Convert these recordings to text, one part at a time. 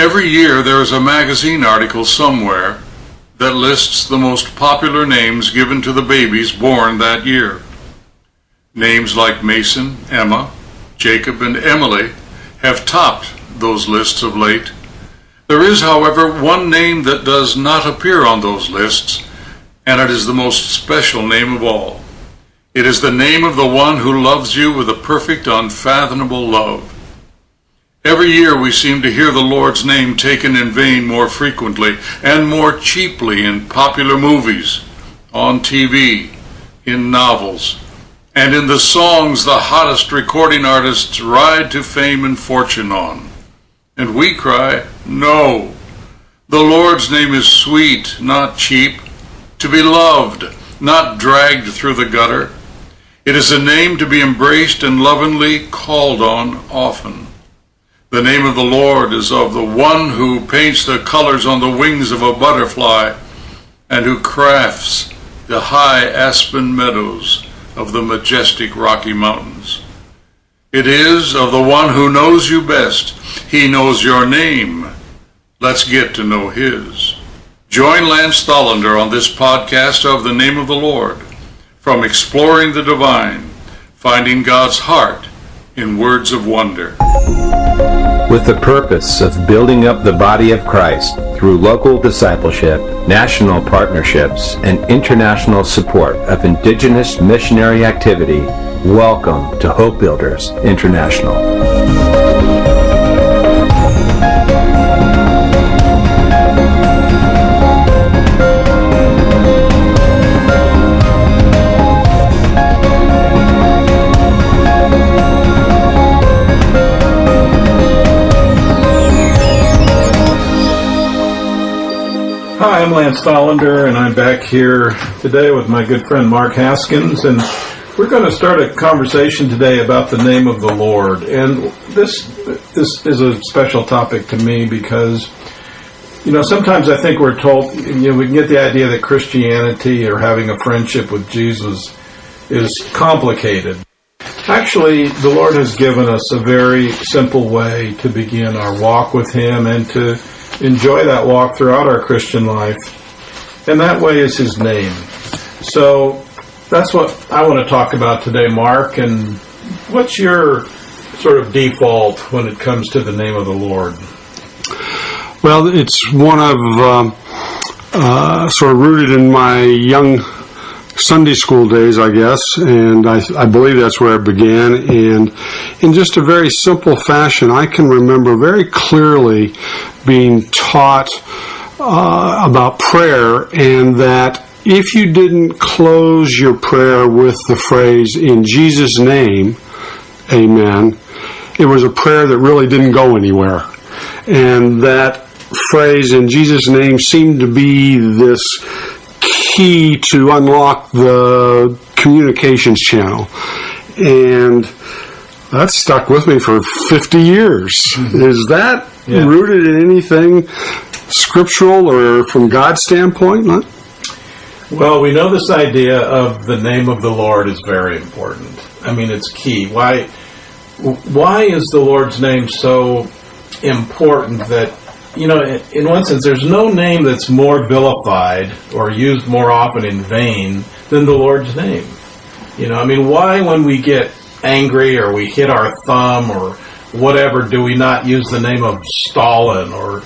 Every year there is a magazine article somewhere that lists the most popular names given to the babies born that year. Names like Mason, Emma, Jacob, and Emily have topped those lists of late. There is, however, one name that does not appear on those lists, and it is the most special name of all. It is the name of the one who loves you with a perfect, unfathomable love. Every year we seem to hear the Lord's name taken in vain more frequently and more cheaply in popular movies, on TV, in novels, and in the songs the hottest recording artists ride to fame and fortune on. And we cry, No! The Lord's name is sweet, not cheap, to be loved, not dragged through the gutter. It is a name to be embraced and lovingly called on often. The name of the Lord is of the one who paints the colors on the wings of a butterfly and who crafts the high aspen meadows of the majestic Rocky Mountains. It is of the one who knows you best. He knows your name. Let's get to know his. Join Lance Thallander on this podcast of the Name of the Lord, from exploring the divine, finding God's heart in words of wonder with the purpose of building up the body of Christ through local discipleship, national partnerships, and international support of indigenous missionary activity. Welcome to Hope Builders International. Hi, I'm Lance Thallander, and I'm back here today with my good friend Mark Haskins, and we're going to start a conversation today about the name of the Lord. And this this is a special topic to me because, you know, sometimes I think we're told, you know, we can get the idea that Christianity or having a friendship with Jesus is complicated. Actually, the Lord has given us a very simple way to begin our walk with Him and to enjoy that walk throughout our Christian life. And that way is His name. So that's what I want to talk about today, Mark. And what's your sort of default when it comes to the name of the Lord? Well, it's one of um, uh, sort of rooted in my young Sunday school days, I guess, and I, I, believe that's where it began. And in just a very simple fashion, I can remember very clearly being taught uh, about prayer, and that if you didn't close your prayer with the phrase, in Jesus' name, amen, it was a prayer that really didn't go anywhere. And that phrase, in Jesus' name, seemed to be this key to unlock the communications channel. And that stuck with me for 50 years. Mm-hmm. Is that yeah. rooted in anything scriptural or from God's standpoint? Well, we know this idea of the name of the Lord is very important. I mean, it's key. Why? Why is the Lord's name so important that you know, in one sense, there's no name that's more vilified or used more often in vain than the Lord's name. You know, I mean, why when we get angry or we hit our thumb or whatever do we not use the name of Stalin or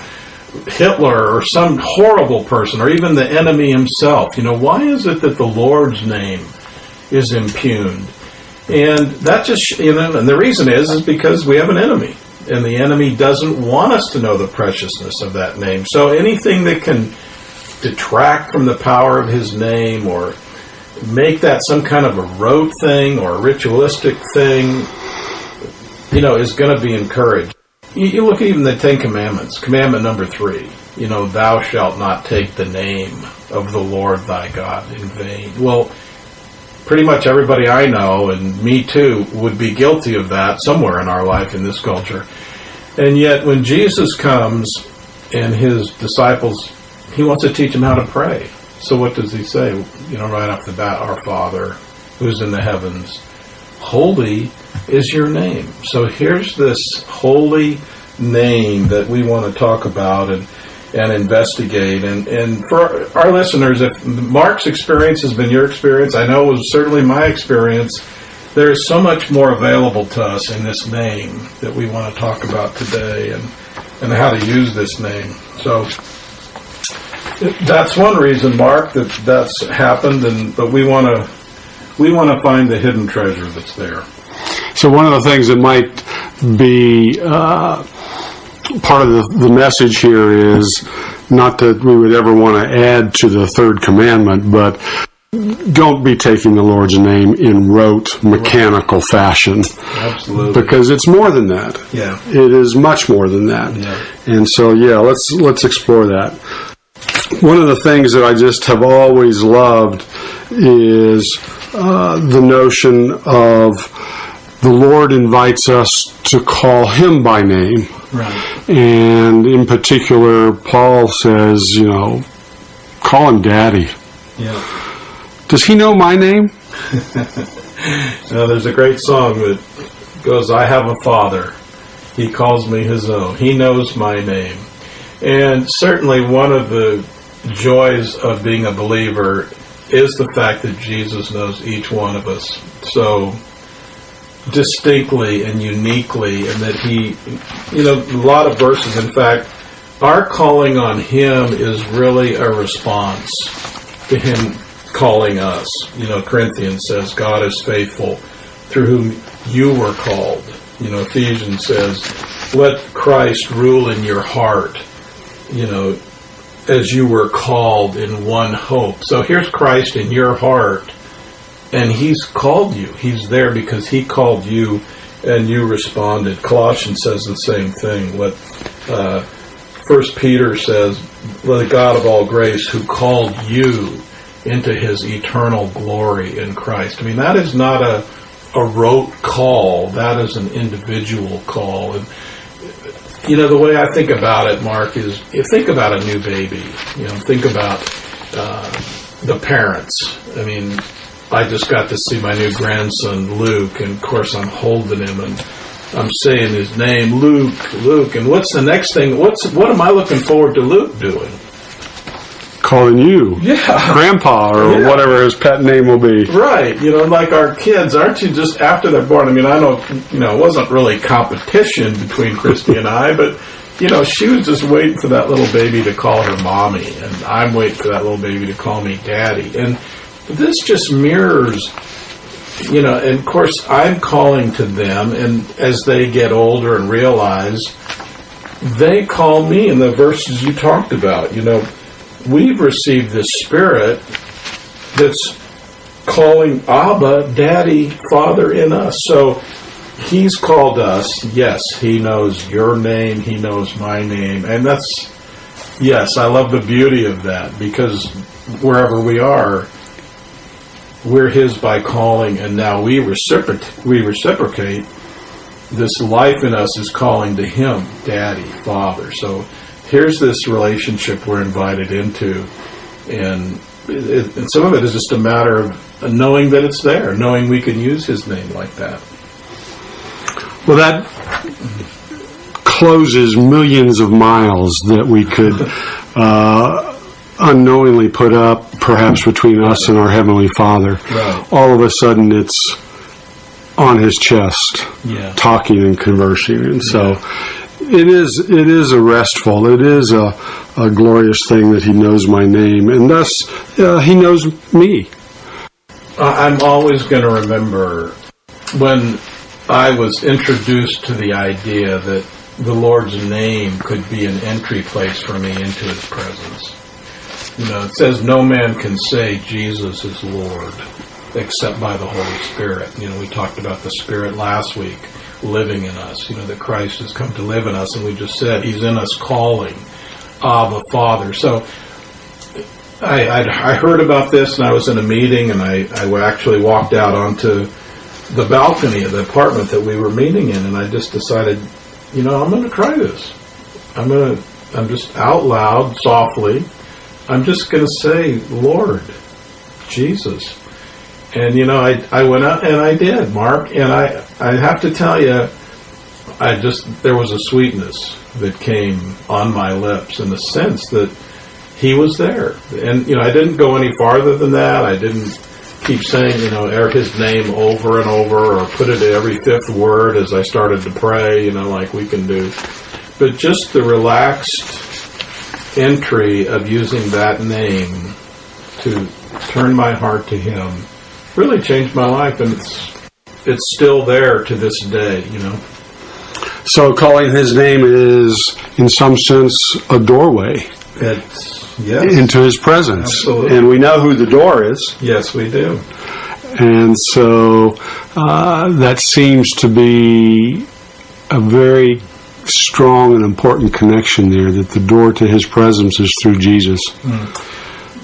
Hitler or some horrible person or even the enemy himself? You know, why is it that the Lord's name is impugned? And that just, you know, and the reason is, is because we have an enemy and the enemy doesn't want us to know the preciousness of that name. So anything that can detract from the power of his name or make that some kind of a rote thing or a ritualistic thing, you know, is going to be encouraged. You, you look at even the Ten Commandments, commandment number three, you know, thou shalt not take the name of the Lord thy God in vain. Well, pretty much everybody I know, and me too, would be guilty of that somewhere in our life in this culture. And yet, when Jesus comes and his disciples, he wants to teach them how to pray. So, what does he say? You know, right off the bat, Our Father, who's in the heavens, holy is your name. So, here's this holy, name that we want to talk about and and investigate. And, and for our listeners, if Mark's experience has been your experience, I know it was certainly my experience. There is so much more available to us in this name that we want to talk about today and, and how to use this name. So that's one reason, Mark, that that's happened. And but we want to we want to find the hidden treasure that's there. So one of the things that might be uh, part of the, the message here is not that we would ever want to add to the third commandment, but don't be taking the Lord's name in rote, mechanical fashion. Absolutely. Because it's more than that. Yeah. It is much more than that. Yeah. And so, yeah, let's let's explore that. One of the things that I just have always loved is uh, the notion of the Lord invites us to call Him by name. Right. And in particular, Paul says, you know, call him daddy. Yeah. Does he know my name? Now, there's a great song that goes, I have a father. He calls me his own. He knows my name. And certainly one of the joys of being a believer is the fact that Jesus knows each one of us so distinctly and uniquely, and that he, you know, a lot of verses, in fact, our calling on him is really a response to him calling us. You know, Corinthians says, God is faithful through whom you were called. You know, Ephesians says, let Christ rule in your heart, you know, as you were called in one hope. So here's Christ in your heart, and he's called you. He's there because he called you and you responded. Colossians says the same thing. What uh, First Peter says, the God of all grace who called you into his eternal glory in Christ. I mean, that is not a, a rote call. That is an individual call. And, you know, the way I think about it, Mark, is you think about a new baby. You know, think about uh, the parents. I mean, I just got to see my new grandson, Luke, and of course I'm holding him and I'm saying his name, Luke, Luke. And what's the next thing? What's what am I looking forward to Luke doing? Calling you Yeah. Grandpa or Yeah. whatever his pet name will be. Right, you know, like our kids, aren't you just after they're born? I mean, I know, you know, it wasn't really competition between Christy and I, but, you know, she was just waiting for that little baby to call her mommy, and I'm waiting for that little baby to call me daddy. And this just mirrors, you know, and of course, I'm calling to them, and as they get older and realize, they call me in the verses you talked about, you know, we've received this spirit that's calling Abba, Daddy, Father in us. So He's called us. Yes, He knows your name. He knows my name. And that's, yes, I love the beauty of that because wherever we are, we're His by calling, and now we reciprocate. We reciprocate. This life in us is calling to Him, Daddy, Father. So here's this relationship we're invited into, and, it, and some of it is just a matter of knowing that it's there, knowing we can use His name like that. Well, that closes millions of miles that we could uh, unknowingly put up, perhaps between us and our Heavenly Father. Right. All of a sudden, it's on His chest, Yeah. talking and conversing, and so. It is. It is a restful. It is a, a glorious thing that he knows my name, and thus uh, he knows me. I'm always going to remember when I was introduced to the idea that the Lord's name could be an entry place for me into His presence. You know, it says no man can say Jesus is Lord except by the Holy Spirit. You know, we talked about the Spirit last week living in us. You know, that Christ has come to live in us, and we just said He's in us calling Abba Father. So I, I, I heard about this and I was in a meeting and I, I actually walked out onto the balcony of the apartment that we were meeting in and I just decided, you know, I'm going to try this. I'm going to, I'm just out loud, softly, I'm just going to say, Lord, Jesus. And, you know, I, I went out and I did, Mark, and I, I have to tell you, I just there was a sweetness that came on my lips in the sense that he was there, and you know I didn't go any farther than that. I didn't keep saying you know his name over and over or put it every fifth word as I started to pray. You know, like we can do, but just the relaxed entry of using that name to turn my heart to Him really changed my life, and it's it's still there to this day. You know. So calling his name is, in some sense, a doorway It's yes, into his presence. Absolutely. And we know who the door is. yes, we do. And so uh, that seems to be a very strong and important connection there that the door to his presence is through Jesus.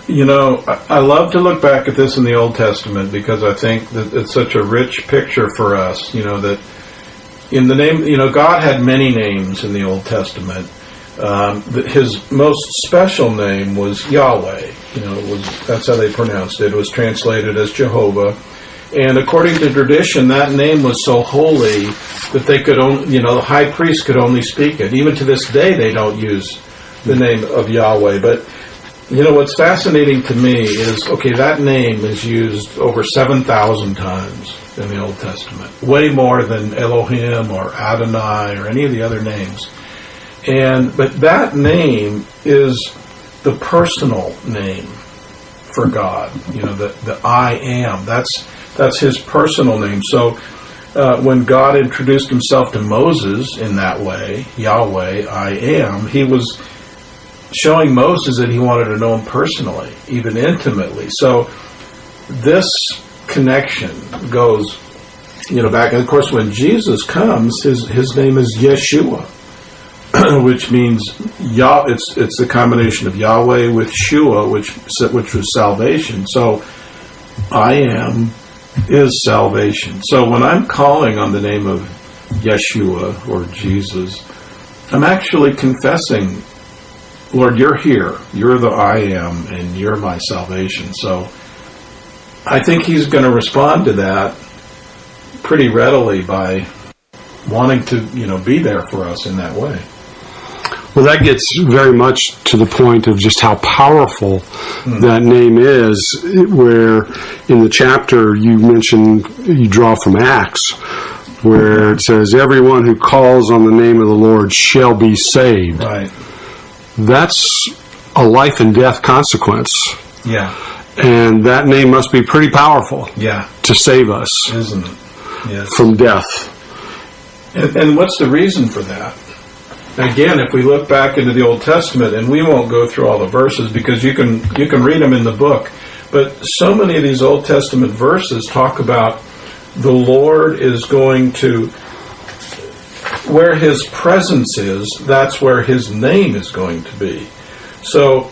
You know, I love to look back at this in the Old Testament because I think that it's such a rich picture for us. You know that in the name, you know, God had many names in the Old Testament. Um, his most special name was Yahweh. You know, was that's how they pronounced it. It was translated as Jehovah. And according to tradition, that name was so holy that they could only, you know, the high priest could only speak it. Even to this day, they don't use the name of Yahweh. But you know what's fascinating to me is okay, that name is used over seven thousand times in the Old Testament, way more than Elohim or Adonai or any of the other names. And but that name is the personal name for God. You know, the the I am. That's that's His personal name. So. Uh, when God introduced himself to Moses in that way, Yahweh, I am, he was showing Moses that he wanted to know him personally, even intimately. So this connection goes, you know, back. And of course, when Jesus comes, his his name is Yeshua, which means Yah. It's it's the combination of Yahweh with Shua, which which was salvation. So I am is salvation. So when I'm calling on the name of Yeshua or Jesus, I'm actually confessing Lord, you're here. You're the I am, and you're my salvation. So I think he's going to respond to that pretty readily by wanting to, you know, be there for us in that way. Well, that gets very much to the point of just how powerful hmm. that name is. Where in the chapter you mentioned, you draw from Acts, where hmm. it says, Everyone who calls on the name of the Lord shall be saved. Right. That's a life and death consequence. Yeah. And that name must be pretty powerful Yeah. to save us Isn't it? Yes. from death. And, and what's the reason for that? Again, if we look back into the Old Testament, and we won't go through all the verses because you can you can read them in the book, but so many of these Old Testament verses talk about the Lord is going to where His presence is. That's where His name is going to be. So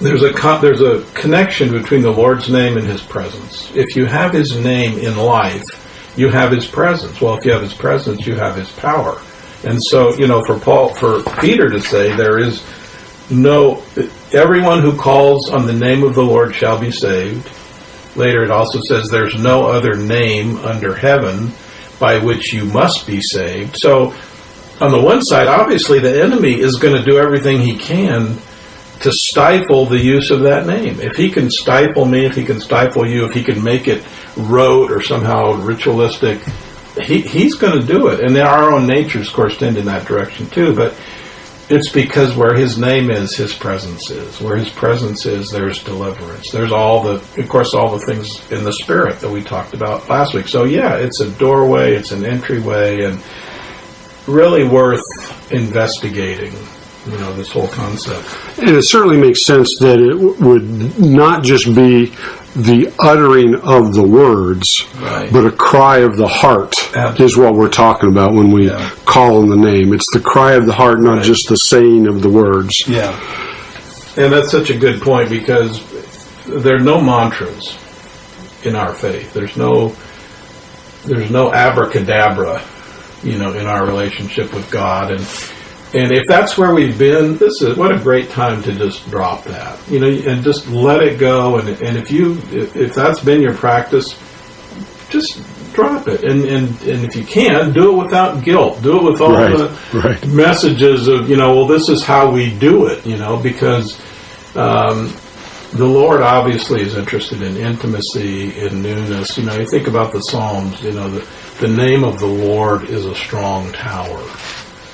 there's a there's a connection between the Lord's name and His presence. If you have His name in life, you have His presence. Well, if you have His presence, you have His power. And so, you know, for Paul, for Peter to say, there is no everyone who calls on the name of the Lord shall be saved. Later, it also says there's no other name under heaven by which you must be saved. So, on the one side, obviously, the enemy is going to do everything he can to stifle the use of that name. If he can stifle me, if he can stifle you, if he can make it rote or somehow ritualistic, he, he's going to do it. And then our own natures, of course, tend in that direction too. But it's because where his name is, his presence is. Where his presence is, there's deliverance. There's all the, of course, all the things in the spirit that we talked about last week. So yeah, it's a doorway, it's an entryway, and really worth investigating. You know, this whole concept. And it certainly makes sense that it would not just be the uttering of the words, Right. but a cry of the heart Absolutely. is what we're talking about when we Yeah. call on the name. It's the cry of the heart, not Right. just the saying of the words. Yeah. And that's such a good point because there are no mantras in our faith. There's no there's no abracadabra, you know, in our relationship with God and and if that's where we've been, this is what a great time to just drop that, you know, and just let it go. And and if you if, that's been your practice, just drop it. And, and, and if you can, do it without guilt. Do it with all Right, the right. messages of, you know, well, this is how we do it, you know, because um, the Lord obviously is interested in intimacy, in newness. You know, you think about the Psalms, you know, the, the name of the Lord is a strong tower.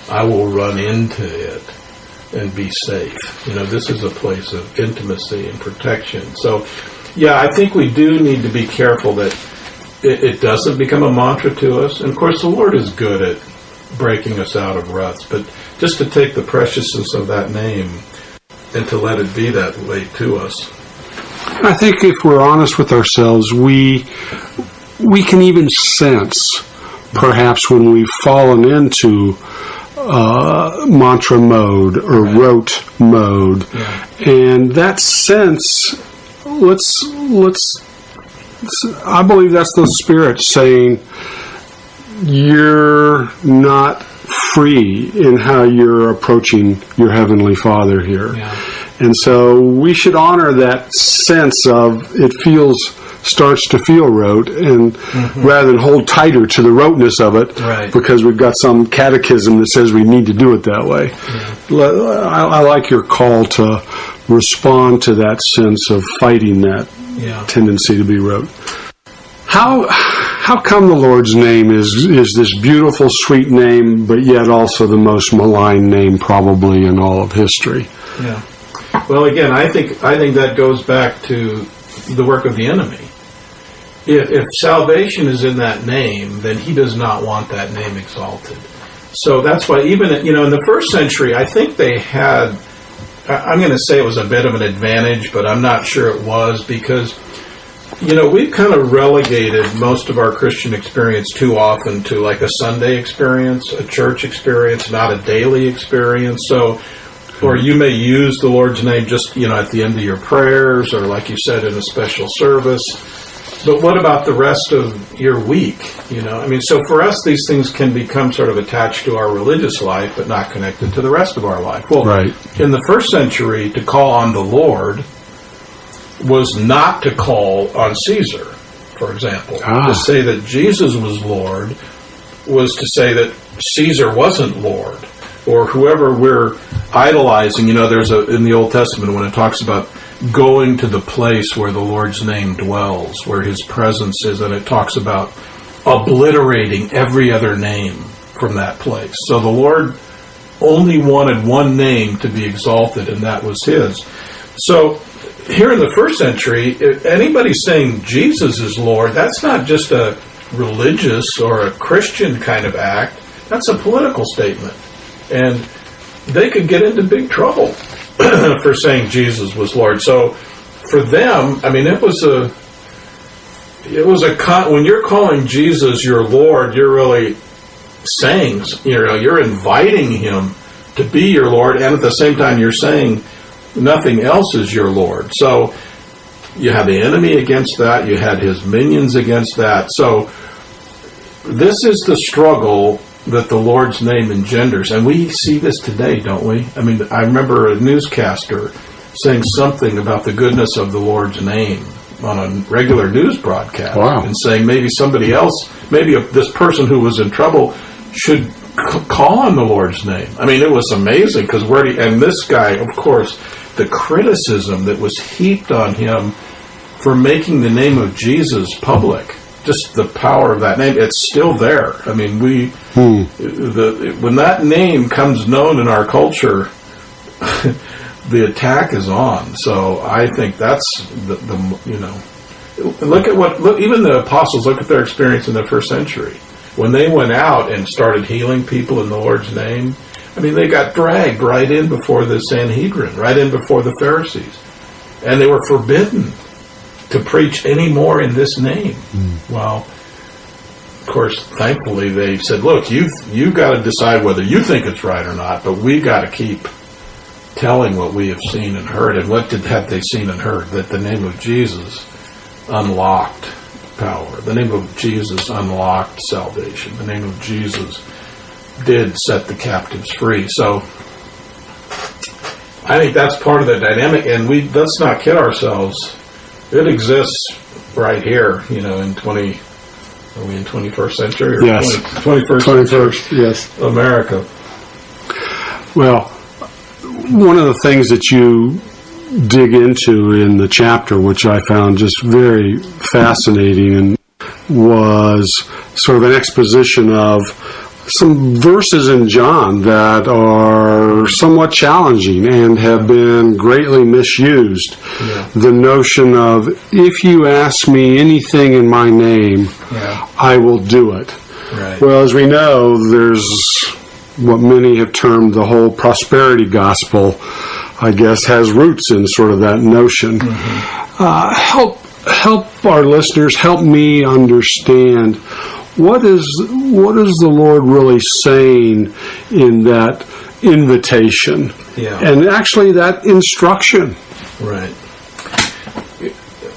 I will run into it and be safe. You know, this is a place of intimacy and protection. So, yeah, I think we do need to be careful that it, it doesn't become a mantra to us. And of course, the Lord is good at breaking us out of ruts, but just to take the preciousness of that name and to let it be that way to us. I think if we're honest with ourselves, we we can even sense, perhaps when we've fallen into uh, mantra mode or rote mode, and that sense. Let's let's. I believe that's the spirit saying you're not free in how you're approaching your heavenly Father here. Yeah. And so we should honor that sense of it feels starts to feel rote and mm-hmm. rather than hold tighter to the roteness of it Right. because we've got some catechism that says we need to do it that way. Mm-hmm. Le- I, I like your call to respond to that sense of fighting that Yeah. tendency to be rote. How how come the Lord's name is is this beautiful, sweet name, but yet also the most malign name probably in all of history? Yeah. Well, again, I think I think that goes back to the work of the enemy. If, if salvation is in that name, then he does not want that name exalted. So that's why even you know in the first century, I think they had. I'm going to say it was a bit of an advantage, but I'm not sure it was because you know we've kind of relegated most of our Christian experience too often to like a Sunday experience, a church experience, not a daily experience. So or you may use the Lord's name just you know at the end of your prayers, or like you said in a special service. But what about the rest of your week? You know, I mean, so for us, these things can become sort of attached to our religious life, but not connected to the rest of our life. Well, Right. in the first century, to call on the Lord was not to call on Caesar, for example. Ah. To say that Jesus was Lord was to say that Caesar wasn't Lord, or whoever we're idolizing. You know, there's a in the Old Testament when it talks about going to the place where the Lord's name dwells, where His presence is, and it talks about obliterating every other name from that place. So the Lord only wanted one name to be exalted, and that was His. So here in the first century, anybody saying Jesus is Lord, that's not just a religious or a Christian kind of act. That's a political statement. And they could get into big trouble for saying Jesus was Lord. So for them, I mean, it was a it was a con- when you're calling Jesus your Lord, you're really saying you know you're inviting him to be your Lord, and at the same time you're saying nothing else is your Lord. So you had the enemy against that, you had his minions against that. So this is the struggle that the Lord's name engenders, and we see this today, don't we? I mean, I remember a newscaster saying something about the goodness of the Lord's name on a regular news broadcast, Wow. and saying maybe somebody else, maybe this person who was in trouble, should c- call on the Lord's name. I mean, it was amazing because where he, and this guy, of course, the criticism that was heaped on him for making the name of Jesus public. Just the power of that name, it's still there. I mean, we, Hmm. the, when that name comes known in our culture, the attack is on. So I think that's the, the you know, look at what, look, even the apostles, look at their experience in the first century. When they went out and started healing people in the Lord's name, I mean, they got dragged right in before the Sanhedrin, right in before the Pharisees. And they were forbidden to preach any more in this name. Hmm. Well, of course, thankfully they said, "Look, you you got to decide whether you think it's right or not, but we've got to keep telling what we have seen and heard." And what did have they seen and heard? That the name of Jesus unlocked power. The name of Jesus unlocked salvation. The name of Jesus did set the captives free. So I think that's part of the dynamic, and we let's not kid ourselves. It exists right here, you know, in 20, Are we in 21st century or Yes. 20, 21st century 21st, yes. America? Well, one of the things that you dig into in the chapter, which I found just very fascinating, and was sort of an exposition of some verses in John that are somewhat challenging and have been greatly misused. Yeah. The notion of, if you ask me anything in my name, Yeah. I will do it. Right. Well, as we know, there's what many have termed the whole prosperity gospel, I guess, has roots in sort of that notion. Uh, help, help our listeners, help me understand what is what is the Lord really saying in that invitation, Yeah. and actually that instruction. Right.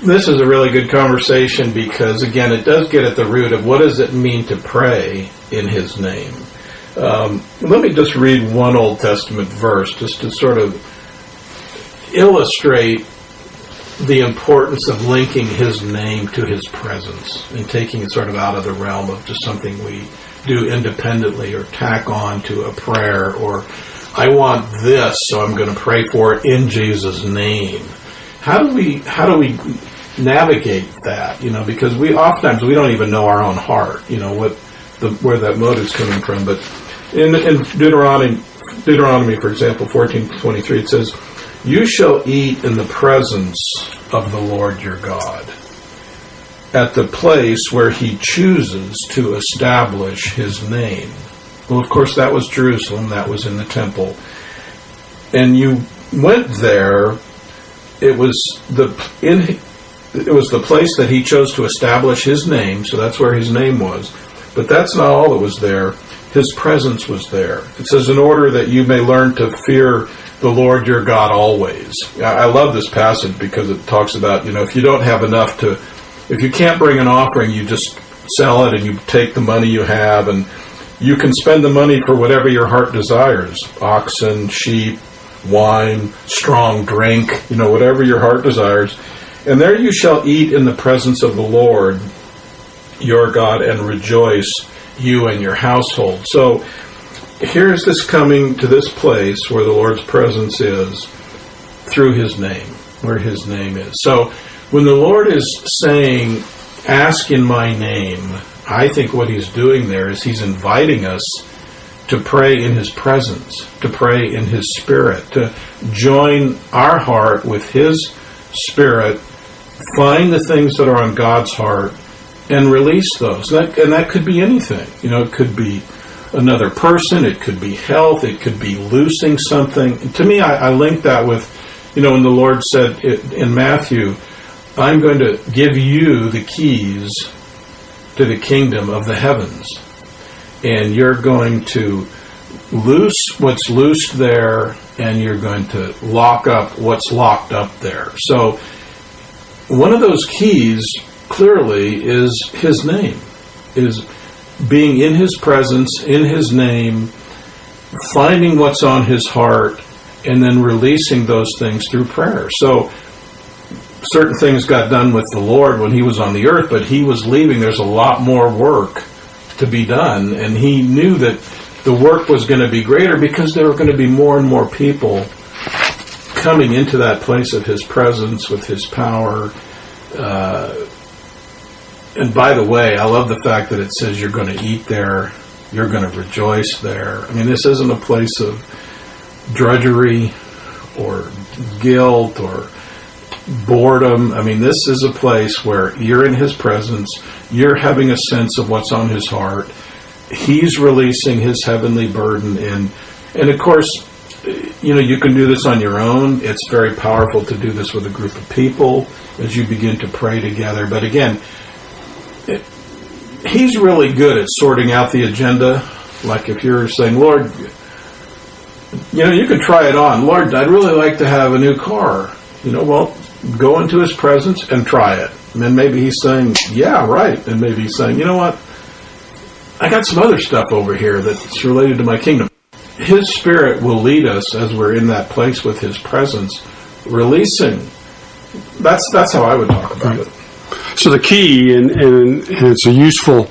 This is a really good conversation because, again, it does get at the root of what does it mean to pray in His name. Um, let me just read one Old Testament verse just to sort of illustrate the importance of linking His name to His presence and taking it sort of out of the realm of just something we do independently or tack on to a prayer or I want this, so I'm going to pray for it in Jesus' name. How do we how do we navigate that? You know, because we oftentimes we don't even know our own heart. You know what the where that motive's coming from. But in, in Deuteronomy Deuteronomy, for example, fourteen twenty three, it says, "You shall eat in the presence of the Lord your God." At the place where he chooses to establish his name. Well, of course, that was Jerusalem. That was in the temple. And you went there. It was the in. It was the place that he chose to establish his name. So that's where his name was. But that's not all that was there. His presence was there. It says, "In order that you may learn to fear the Lord your God always." I love this passage because it talks about you know if you don't have enough to, if you can't bring an offering, you just sell it and you take the money you have and you can spend the money for whatever your heart desires oxen, sheep, wine, strong drink, you know, whatever your heart desires. And there you shall eat in the presence of the Lord your God and rejoice, you and your household. So here's this coming to this place where the Lord's presence is through his name, where his name is. So when the Lord is saying, ask in my name, I think what he's doing there is he's inviting us to pray in his presence, to pray in his spirit, to join our heart with his spirit, find the things that are on God's heart, and release those. That, and that could be anything. You know, it could be another person, it could be health, it could be loosing something. To me, I, I link that with, you know, when the Lord said it, in Matthew, I'm going to give you the keys to the kingdom of the heavens. And you're going to loose what's loosed there, and you're going to lock up what's locked up there. So, one of those keys clearly is his name, is being in his presence, in his name, finding what's on his heart, and then releasing those things through prayer. So, certain things got done with the Lord when he was on the earth, but he was leaving. There's a lot more work to be done, and he knew that the work was going to be greater because there were going to be more and more people coming into that place of his presence with his power. Uh, and by the way, I love the fact that it says you're going to eat there, you're going to rejoice there. I mean, this isn't a place of drudgery or guilt or boredom. I mean, this is a place where you're in His presence, you're having a sense of what's on His heart. He's releasing His heavenly burden, and and of course, you know, you can do this on your own. It's very powerful to do this with a group of people as you begin to pray together. But again, He's really good at sorting out the agenda. Like if you're saying, Lord, you know, you can try it on. Lord, I'd really like to have a new car. You know, well, go into his presence and try it. And then maybe he's saying, yeah, right. And maybe he's saying, you know what? I got some other stuff over here that's related to my kingdom. His spirit will lead us as we're in that place with his presence, releasing. That's that's how I would talk about it. So the key, and, and, and it's a useful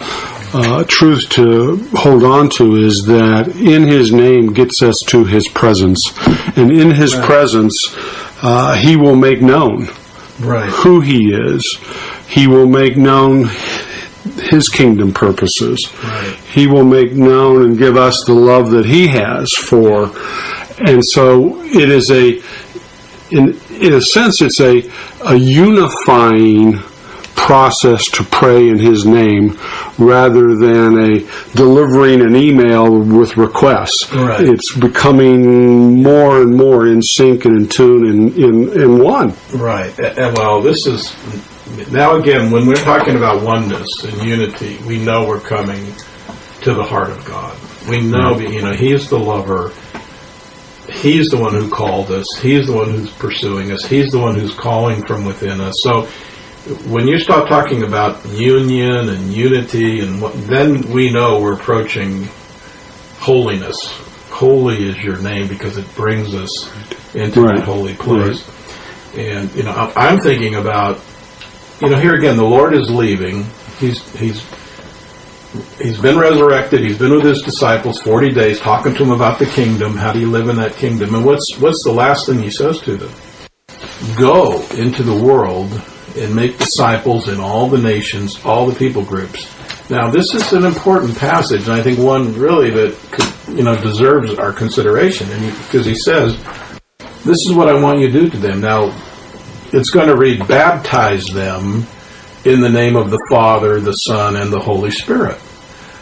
uh, truth to hold on to, is that in His name gets us to His presence, and in His right. presence, uh, He will make known right. who He is. He will make known his kingdom purposes. Right. He will make known and give us the love that he has for. And so it is a, in, in a sense, it's a, a unifying process to pray in his name rather than a delivering an email with requests. Right. It's becoming more and more in sync and in tune in, in, in one. Right. And well, this is now again, when we're talking about oneness and unity, we know we're coming to the heart of God. We know that, you know, He is the lover. He's the one who called us. He's the one who's pursuing us. He's the one who's calling from within us. So when you start talking about union and unity, and what, then we know we're approaching holiness. Holy is your name because it brings us into right. the holy place. Right. And you know, I'm thinking about you know, here again, the Lord is leaving. He's he's he's been resurrected. He's been with his disciples forty days, talking to them about the kingdom. How do you live in that kingdom? And what's what's the last thing he says to them? Go into the world and make disciples in all the nations, all the people groups. Now, this is an important passage, and I think one really that could, you know deserves our consideration, and because he, he says, "This is what I want you to do to them." Now, it's going to read, baptize them in the name of the Father, the Son, and the Holy Spirit.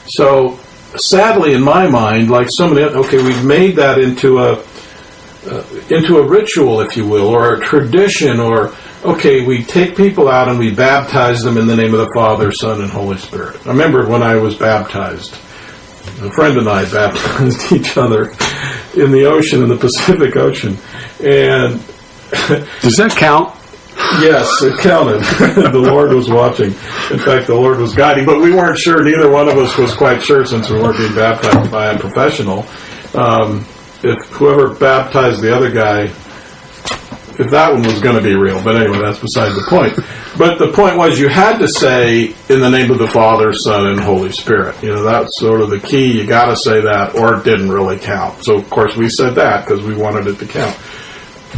So, sadly, in my mind, like somebody, okay, we've made that into a into a ritual, if you will, or a tradition, or okay, we take people out and we baptize them in the name of the Father, Son, and Holy Spirit. I remember when I was baptized. A friend and I baptized each other in the ocean, in the Pacific Ocean, and does that count? Yes, it counted. the Lord was watching. In fact, the Lord was guiding, but we weren't sure. Neither one of us was quite sure since we weren't being baptized by a professional. Um, if whoever baptized the other guy, if that one was going to be real. But anyway, that's beside the point. But the point was you had to say in the name of the Father, Son, and Holy Spirit. You know, that's sort of the key. You got to say that, or it didn't really count. So of course we said that because we wanted it to count.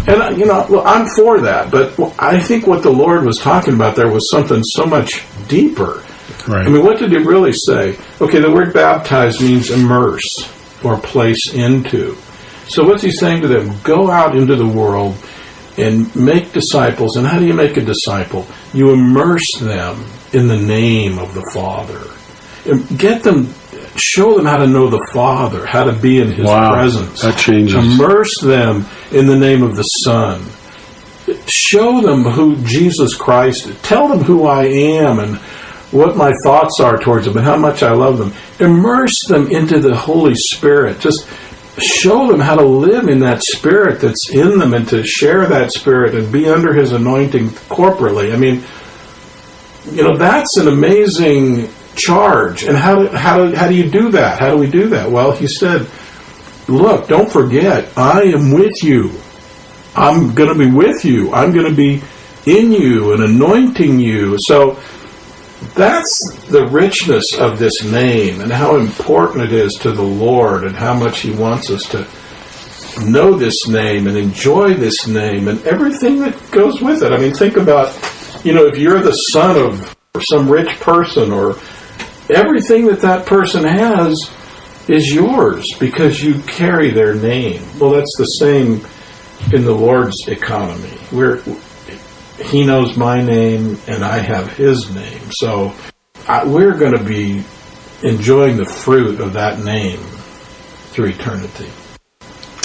And, you know, well, I'm for that, but I think what the Lord was talking about there was something so much deeper. Right. I mean, what did he really say? Okay, the word baptize means immerse or place into. So what's he saying to them? Go out into the world and make disciples. And how do you make a disciple? You immerse them in the name of the Father. Get them show them how to know the Father, how to be in His wow, presence. That changes. Immerse them in the name of the Son. Show them who Jesus Christ is. Tell them who I am and what my thoughts are towards them and how much I love them. Immerse them into the Holy Spirit. Just show them how to live in that spirit that's in them and to share that spirit and be under his anointing corporately. I mean, you know, that's an amazing charge. And how do, how, do, how do you do that? How do we do that? Well, he said, Look, don't forget, I am with you. I'm going to be with you. I'm going to be in you and anointing you. So that's the richness of this name and how important it is to the Lord and how much He wants us to know this name and enjoy this name and everything that goes with it. I mean, think about, you know, if you're the son of some rich person or everything that that person has is yours because you carry their name. Well, that's the same in the Lord's economy. Where He knows my name and I have His name. So I, we're going to be enjoying the fruit of that name through eternity.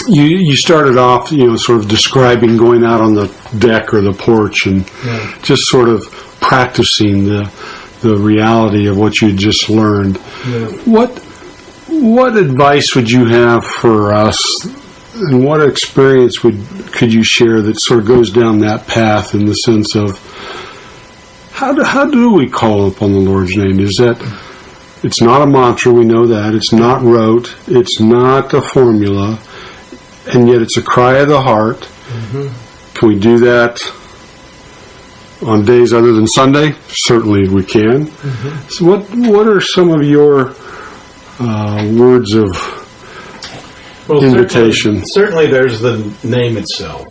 You you started off, you know, sort of describing going out on the deck or the porch and yeah. just sort of practicing the the reality of what you just learned. Yeah. What what advice would you have for us, and what experience would could you share that sort of goes down that path in the sense of how do, how do we call upon the Lord's name? Is that it's not a mantra, we know that. It's not rote. It's not a formula. And yet it's a cry of the heart. Mm-hmm. Can we do that on days other than Sunday? Certainly we can. So what what are some of your uh, words of Well, Invitation. Certainly, certainly there's the name itself,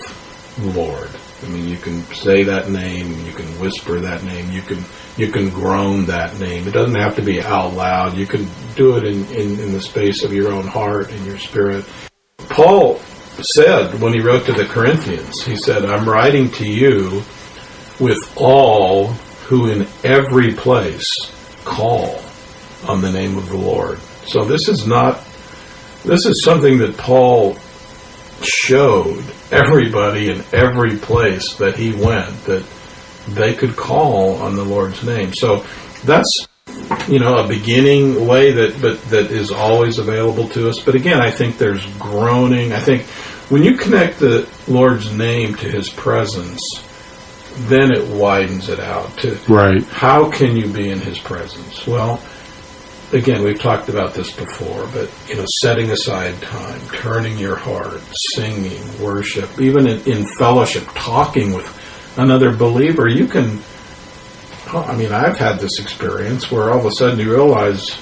Lord. I mean, you can say that name, you can whisper that name, you can you can groan that name. It doesn't have to be out loud. You can do it in, in, in the space of your own heart and your spirit. Paul said when he wrote to the Corinthians, he said, I'm writing to you with all who in every place call on the name of the Lord. So this is not this is something that Paul showed everybody in every place that he went that they could call on the Lord's name. So that's you know a beginning way that but that is always available to us. But again, I think there's groaning. I think when you connect the Lord's name to his presence, then it widens it out to right? how can you be in his presence? Well, again, we've talked about this before, but you know, setting aside time, turning your heart, singing, worship, even in, in fellowship, talking with another believer, you can. oh, I mean, I've had this experience where all of a sudden you realize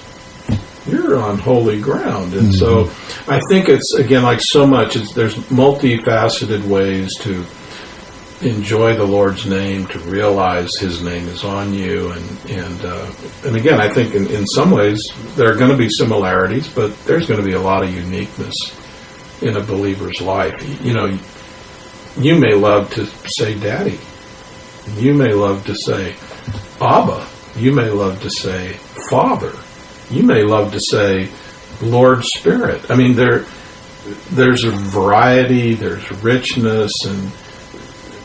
you're on holy ground, and so mm-hmm. I think it's again like so much. It's, there's multifaceted ways to enjoy the Lord's name, to realize His name is on you, and and uh, and again, I think in, in some ways there are going to be similarities, but there's going to be a lot of uniqueness in a believer's life. You know, you may love to say "Daddy," you may love to say "Abba," you may love to say "Father," you may love to say "Lord Spirit." I mean, there there's a variety, there's richness, and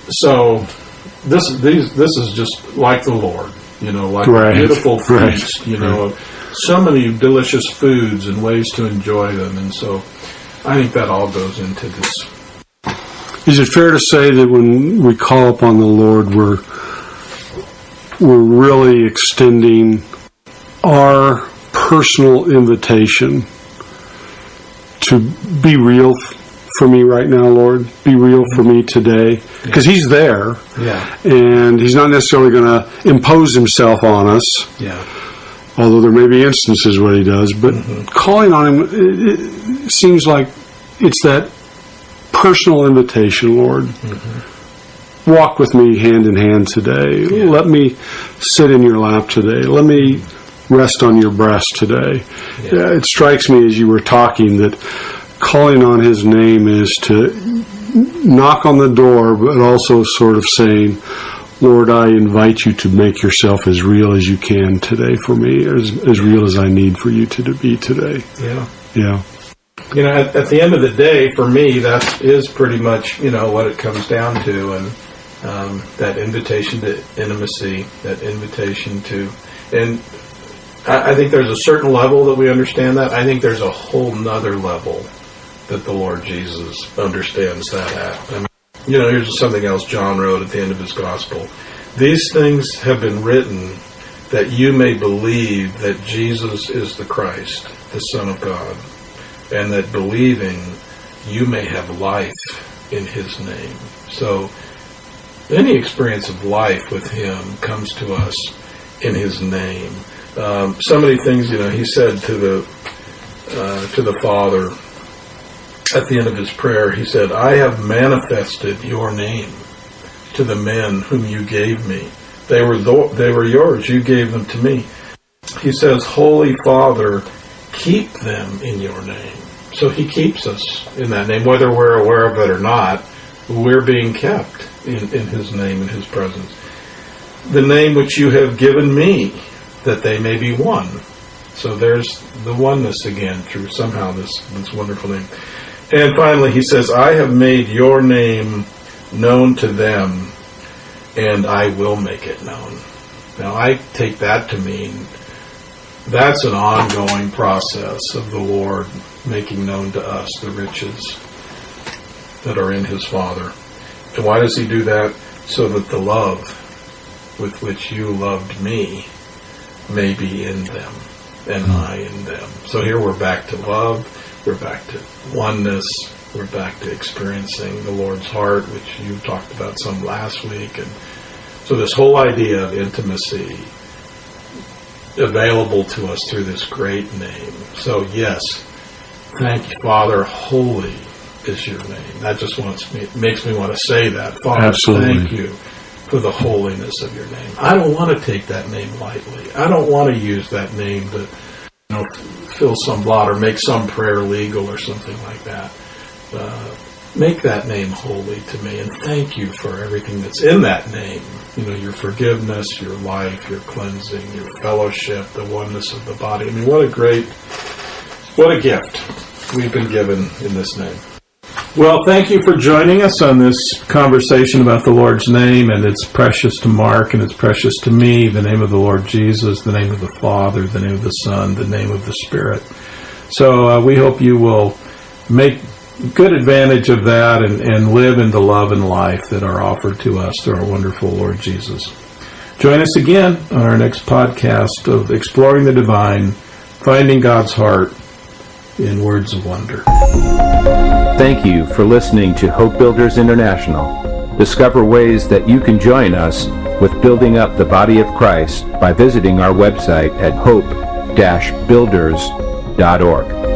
so this these this is just like the Lord, you know, like Right. beautiful Right. you know, so many delicious foods and ways to enjoy them, and so I think that all goes into this. Is it fair to say that when we call upon the Lord, we're we're really extending our personal invitation to be real for me right now, Lord? Be real for me today, because He's there, Yeah, and He's not necessarily going to impose Himself on us. yeah, although there may be instances where he does, but mm-hmm. calling on him it, it seems like it's that personal invitation, Lord. Mm-hmm. Walk with me hand in hand today. Let me sit in your lap today. Let me mm-hmm. rest on your breast today. Yeah, it strikes me as you were talking that calling on his name is to knock on the door, but also sort of saying, Lord, I invite you to make yourself as real as you can today for me, as, as real as I need for you to, to be today. yeah. Yeah. You know, at, at the end of the day, for me, that is pretty much you know what it comes down to, and um, that invitation to intimacy, that invitation to, and I, I think there's a certain level that we understand that. I think there's a whole nother level that the Lord Jesus understands that at. I mean, you know, here's something else John wrote at the end of his gospel. These things have been written that you may believe that Jesus is the Christ, the Son of God, and that believing you may have life in his name. So any experience of life with him comes to us in his name. Um, so many things, you know, he said to the uh, to the Father at the end of his prayer, he said, I have manifested your name to the men whom you gave me. They were th- they were yours. You gave them to me. He says, Holy Father, keep them in your name. So he keeps us in that name, whether we're aware of it or not. We're being kept in, in his name, in his presence. The name which you have given me, that they may be one. So there's the oneness again through somehow this, this wonderful name. And finally, he says, I have made your name known to them, and I will make it known. Now, I take that to mean that's an ongoing process of the Lord making known to us the riches that are in his Father. And why does he do that? So that the love with which you loved me may be in them, and I in them. So here we're back to love, we're back to oneness, we're back to experiencing the Lord's heart, which you talked about some last week, and So this whole idea of intimacy available to us through this great name. So yes, thank you, Father. Holy is your name. That just wants me makes me want to say that. Father, Absolutely. thank you for the holiness of your name. I don't want to take that name lightly. I don't want to use that name to know fill some blot or make some prayer legal or something like that. Uh, make that name holy to me and thank you for everything that's in that name. You know your forgiveness your life your cleansing your fellowship the oneness of the body. I mean what a great what a gift we've been given in this name well thank you for joining us on this conversation about the lord's name and it's precious to mark and it's precious to me the name of the lord jesus the name of the father the name of the son the name of the spirit so uh, we hope you will make good advantage of that and, and live in the love and life that are offered to us through our wonderful Lord Jesus. Join us again on our next podcast of Exploring the Divine, Finding God's Heart in Words of Wonder. Thank you for listening to Hope Builders International. Discover ways that you can join us with building up the body of Christ by visiting our website at hope-builders.org.